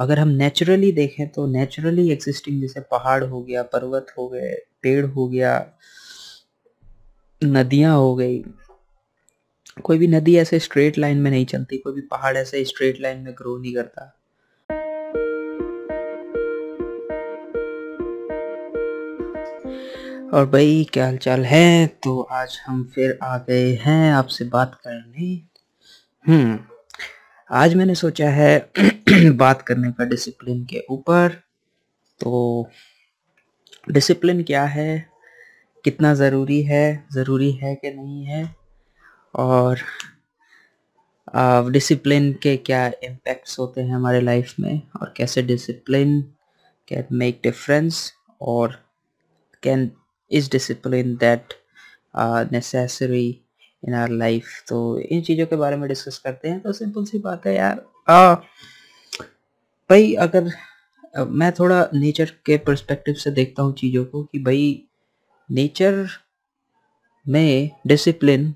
अगर हम नेचुरली देखें तो नेचुरली एग्जिस्टिंग जैसे पहाड़ हो गया, पर्वत हो गए, पेड़ हो गया, नदियाँ हो गई। कोई भी नदी ऐसे स्ट्रेट लाइन में नहीं चलती, कोई भी पहाड़ ऐसे स्ट्रेट लाइन में ग्रो नहीं करता। और भाई, क्या हाल चाल है? तो आज हम फिर आ गए हैं आपसे बात करने। हम्म आज मैंने सोचा है बात करने का डिसिप्लिन के ऊपर। तो डिसिप्लिन क्या है? कितना ज़रूरी है? ज़रूरी है कि नहीं है? और डिसिप्लिन के क्या इम्पेक्ट्स होते हैं हमारे लाइफ में? और कैसे डिसिप्लिन कैन मेक डिफरेंस और can is discipline that necessary in our life तो इन चीज़ों के बारे में डिस्कस करते हैं। तो सिंपल सी बात है यार। आ, भाई, अगर मैं थोड़ा नेचर के परस्पेक्टिव से देखता हूँ चीज़ों को कि भाई नेचर में डिसिप्लिन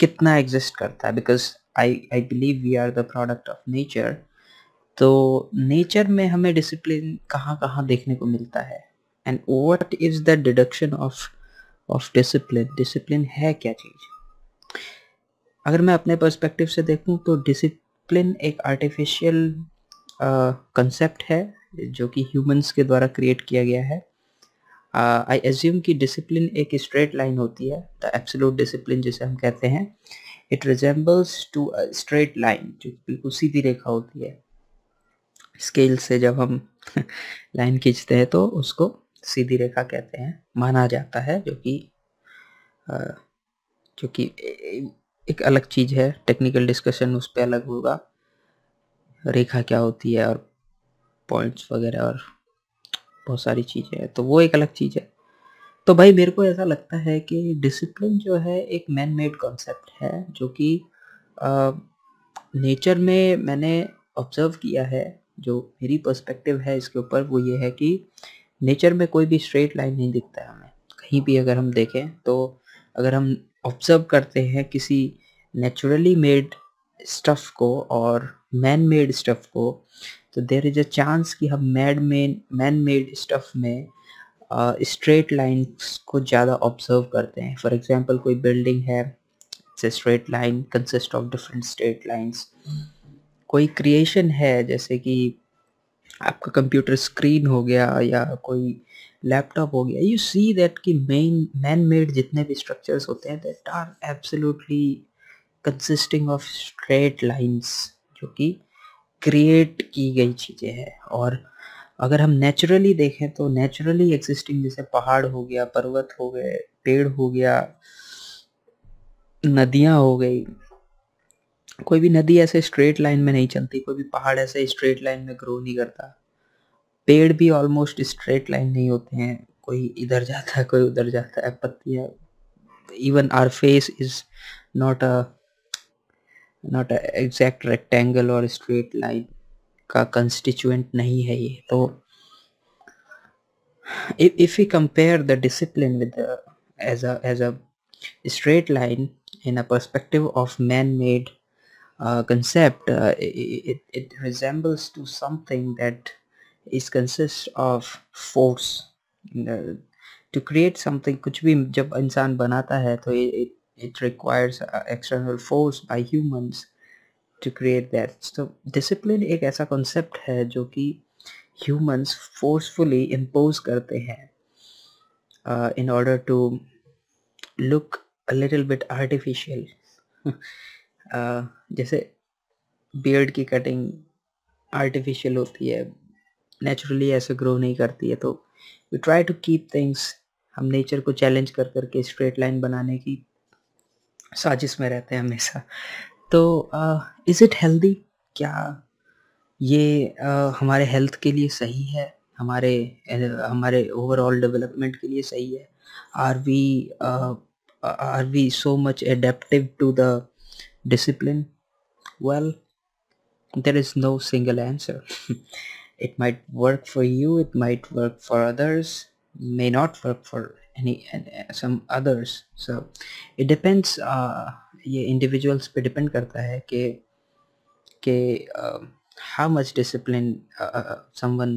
कितना एग्जिस्ट करता है? Because I I believe we are the product of nature तो नेचर में हमें डिसिप्लिन कहाँ कहाँ देखने को मिलता है? And what is the deduction of of discipline discipline है क्या चीज़? अगर मैं अपने पर्सपेक्टिव से देखूँ तो डिसिप्लिन एक आर्टिफिशियल कंसेप्ट है जो कि ह्यूमंस के द्वारा क्रिएट किया गया है। आई एज्यूम कि डिसिप्लिन एक स्ट्रेट लाइन होती है द एब्सोल्यूट डिसिप्लिन जिसे हम कहते हैं। It resembles to straight line जो बिल्कुल सीधी रेखा होती है। स्केल से जब हम लाइन खींचते हैं तो उसको सीधी रेखा कहते हैं, माना जाता है, जो कि जो कि एक अलग चीज़ है। टेक्निकल डिस्कशन उस पर अलग होगा। रेखा क्या होती है और पॉइंट्स वगैरह और बहुत सारी चीज़ें हैं तो वो एक अलग चीज़ है। तो भाई मेरे को ऐसा लगता है कि डिसिप्लिन जो है एक मैन मेड कॉन्सेप्ट है, जो कि नेचर में मैंने ऑब्ज़र्व किया है, जो मेरी पर्सपेक्टिव है इसके ऊपर, वो ये है कि नेचर में कोई भी स्ट्रेट लाइन नहीं दिखता है हमें। कहीं भी अगर हम देखें तो अगर हम ऑब्ज़र्व करते हैं किसी नेचुरली मेड स्टफ़ को और मैन मेड स्टफ़ को तो देर इज़ अ चांस कि हम mad men man made stuff में स्ट्रेट लाइंस को ज़्यादा ऑब्ज़र्व करते हैं। फॉर एग्जांपल कोई बिल्डिंग है straight line consist of different straight lines कोई क्रिएशन है, जैसे कि आपका कंप्यूटर स्क्रीन हो गया या कोई लैपटॉप हो गया यू सी दैट कि मेन मैन मेड जितने भी स्ट्रक्चर्स होते हैं that are absolutely consisting of straight lines जो कि क्रिएट की गई चीज़ें हैं। और अगर हम नेचुरली देखें तो नेचुरली एग्जिस्टिंग जैसे पहाड़ हो गया, पर्वत हो गए, पेड़ हो गया, नदियाँ हो गई। कोई भी नदी ऐसे स्ट्रेट लाइन में नहीं चलती, कोई भी पहाड़ ऐसे स्ट्रेट लाइन में ग्रो नहीं करता। पेड़ भी ऑलमोस्ट स्ट्रेट लाइन नहीं होते हैं। कोई इधर जाता है, कोई उधर जाता है, पत्तियाँ even our face is not a not exact rectangle और स्ट्रेट लाइन का कंस्टिट्यूएंट नहीं है ये। तो if you compare the discipline with edge edge a straight line in a perspective of man made concept it resembles to something that is consist of force to create something कुछ भी जब इंसान बनाता है तो it requires external force by humans to create that so discipline एक ऐसा concept है जो कि humans forcefully impose करते हैं uh, in order to look a little bit artificial uh, जैसे बियर्ड की कटिंग आर्टिफिशियल होती है नेचुरली ऐसे ग्रो नहीं करती है तो we try to keep things हम नेचर को चैलेंज कर करके स्ट्रेट लाइन बनाने की साजिश में रहते हैं हमेशा। तो इज़ इट हेल्दी क्या ये uh, हमारे हेल्थ के लिए सही है? हमारे हमारे ओवरऑल डेवलपमेंट के लिए सही है? Are we are we so much adaptive to the discipline well there is no single answer it might work for you it might work for others may not work for any and some others so it depends uh, ये individuals पे depend करता है कि कि uh, how much discipline uh, uh, someone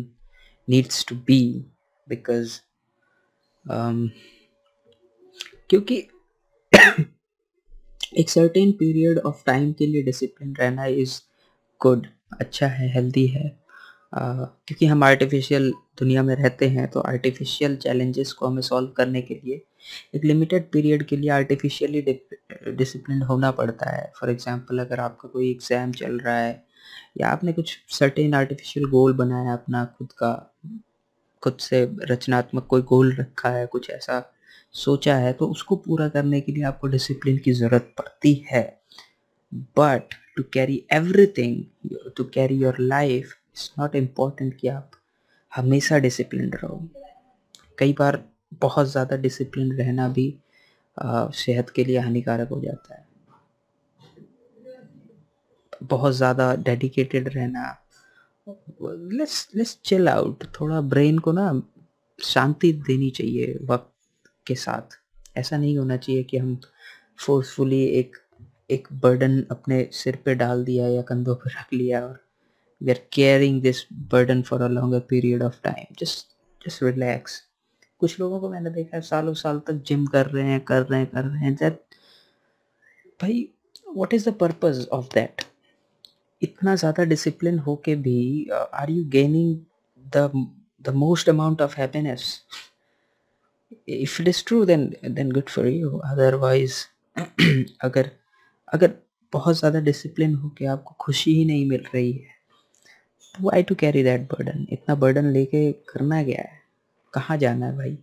needs to be because um, क्योंकि एक certain period of time के लिए डिसिप्लिन रहना इज़ गुड अच्छा है हेल्दी है uh, क्योंकि हम आर्टिफिशियल दुनिया में रहते हैं तो आर्टिफिशियल चैलेंजेस को हमें सॉल्व करने के लिए एक लिमिटेड पीरियड के लिए आर्टिफिशियली डिसिप्लिन होना पड़ता है। फॉर एग्जांपल अगर आपका कोई एग्ज़ाम चल रहा है या आपने कुछ सर्टेन आर्टिफिशियल गोल बनाया अपना खुद का, खुद से रचनात्मक कोई गोल रखा है, कुछ ऐसा सोचा है तो उसको पूरा करने के लिए आपको डिसिप्लिन की ज़रूरत पड़ती है। But to carry everything to carry your life it's not important कि आप हमेशा डिसिप्लिन रहो। कई बार बहुत ज़्यादा डिसिप्लिन रहना भी सेहत के लिए हानिकारक हो जाता है। बहुत ज़्यादा डेडिकेटेड रहना। लेट्स लेट्स चिल आउट थोड़ा ब्रेन को ना शांति देनी चाहिए वक्त के साथ। ऐसा नहीं होना चाहिए कि हम फोर्सफुली एक एक बर्डन अपने सिर पे डाल दिया या कंधों पर रख लिया और we are caring this burden for a longer period of time just just relax कुछ लोगों को मैंने देखा है, सालों साल तक जिम कर रहे हैं, कर रहे हैं, कर रहे हैं दैट भाई what is the purpose of that इतना ज़्यादा डिसिप्लिन हो के भी are you gaining the the most amount of happiness if it is true then then good for you otherwise अगर अगर बहुत ज़्यादा डिसिप्लिन हो के आपको खुशी ही नहीं मिल रही है why to carry that burden इतना बर्डन लेके करना क्या है? कहाँ जाना है भाई?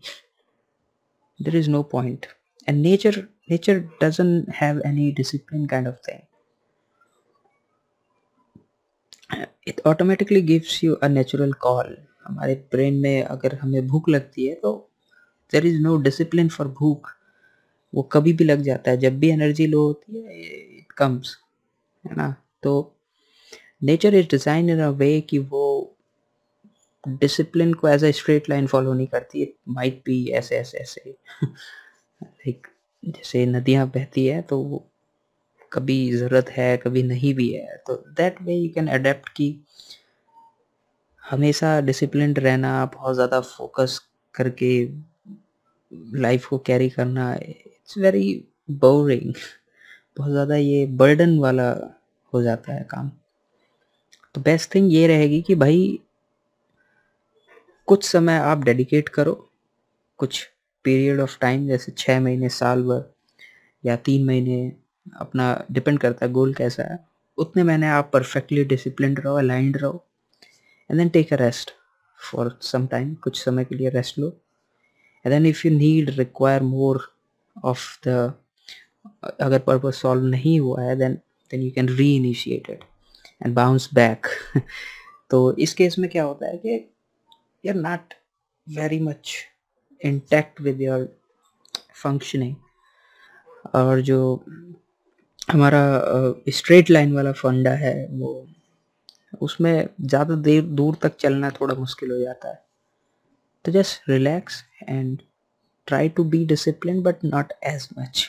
There is no point and nature nature doesn't have any discipline kind of thing it automatically gives you a natural call हमारे ब्रेन में अगर हमें भूख लगती है तो there is no discipline for भूख. वो कभी भी लग जाता है। जब भी एनर्जी लो होती है इट कम्स है ना? तो nature is design in a way कि वो डिसिप्लिन को as a straight line follow नहीं करती इट माइट बी ऐसे ऐसे ऐसे। लाइक जैसे नदियाँ बहती है तो कभी ज़रूरत है, कभी नहीं भी है। तो that way you can adapt की हमेशा डिसिप्लिन रहना, बहुत ज़्यादा फोकस करके लाइफ को कैरी करना इट्स वेरी बोरिंग बहुत ज़्यादा ये बर्डन वाला हो जाता है काम। तो बेस्ट थिंग ये रहेगी कि भाई, कुछ समय आप डेडिकेट करो। कुछ पीरियड ऑफ़ टाइम जैसे छः महीने, साल भर, या तीन महीने, अपना डिपेंड करता है गोल कैसा है। उतने महीने आप परफेक्टली डिसिप्लिन रहो अलाइंड रहो and then take a rest for some time कुछ समय के लिए rest low. And then if you need require more of the अगर पर्पज सॉल्व नहीं हुआ है then then you can reinitiate it and bounce back तो इस केस में क्या होता है कि you are not very much intact with your functioning और जो हमारा स्ट्रेट लाइन वाला फंडा है, वो, उसमें ज़्यादा देर, दूर तक चलना थोड़ा मुश्किल हो जाता है। तो just relax and try to be discipline but not as much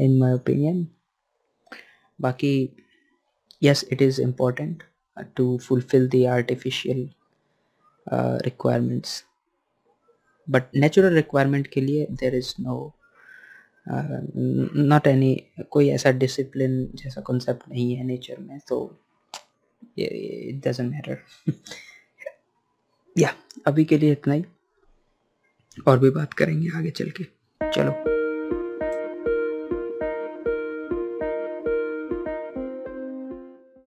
in my opinion बाकी yes it is important uh, to fulfill the artificial uh, requirements but natural requirement के लिए there is no not uh, any कोई ऐसा discipline जैसा concept नहीं है nature में तो इट डजेंट मैटर या अभी के लिए इतना ही और भी बात करेंगे आगे चल के चलो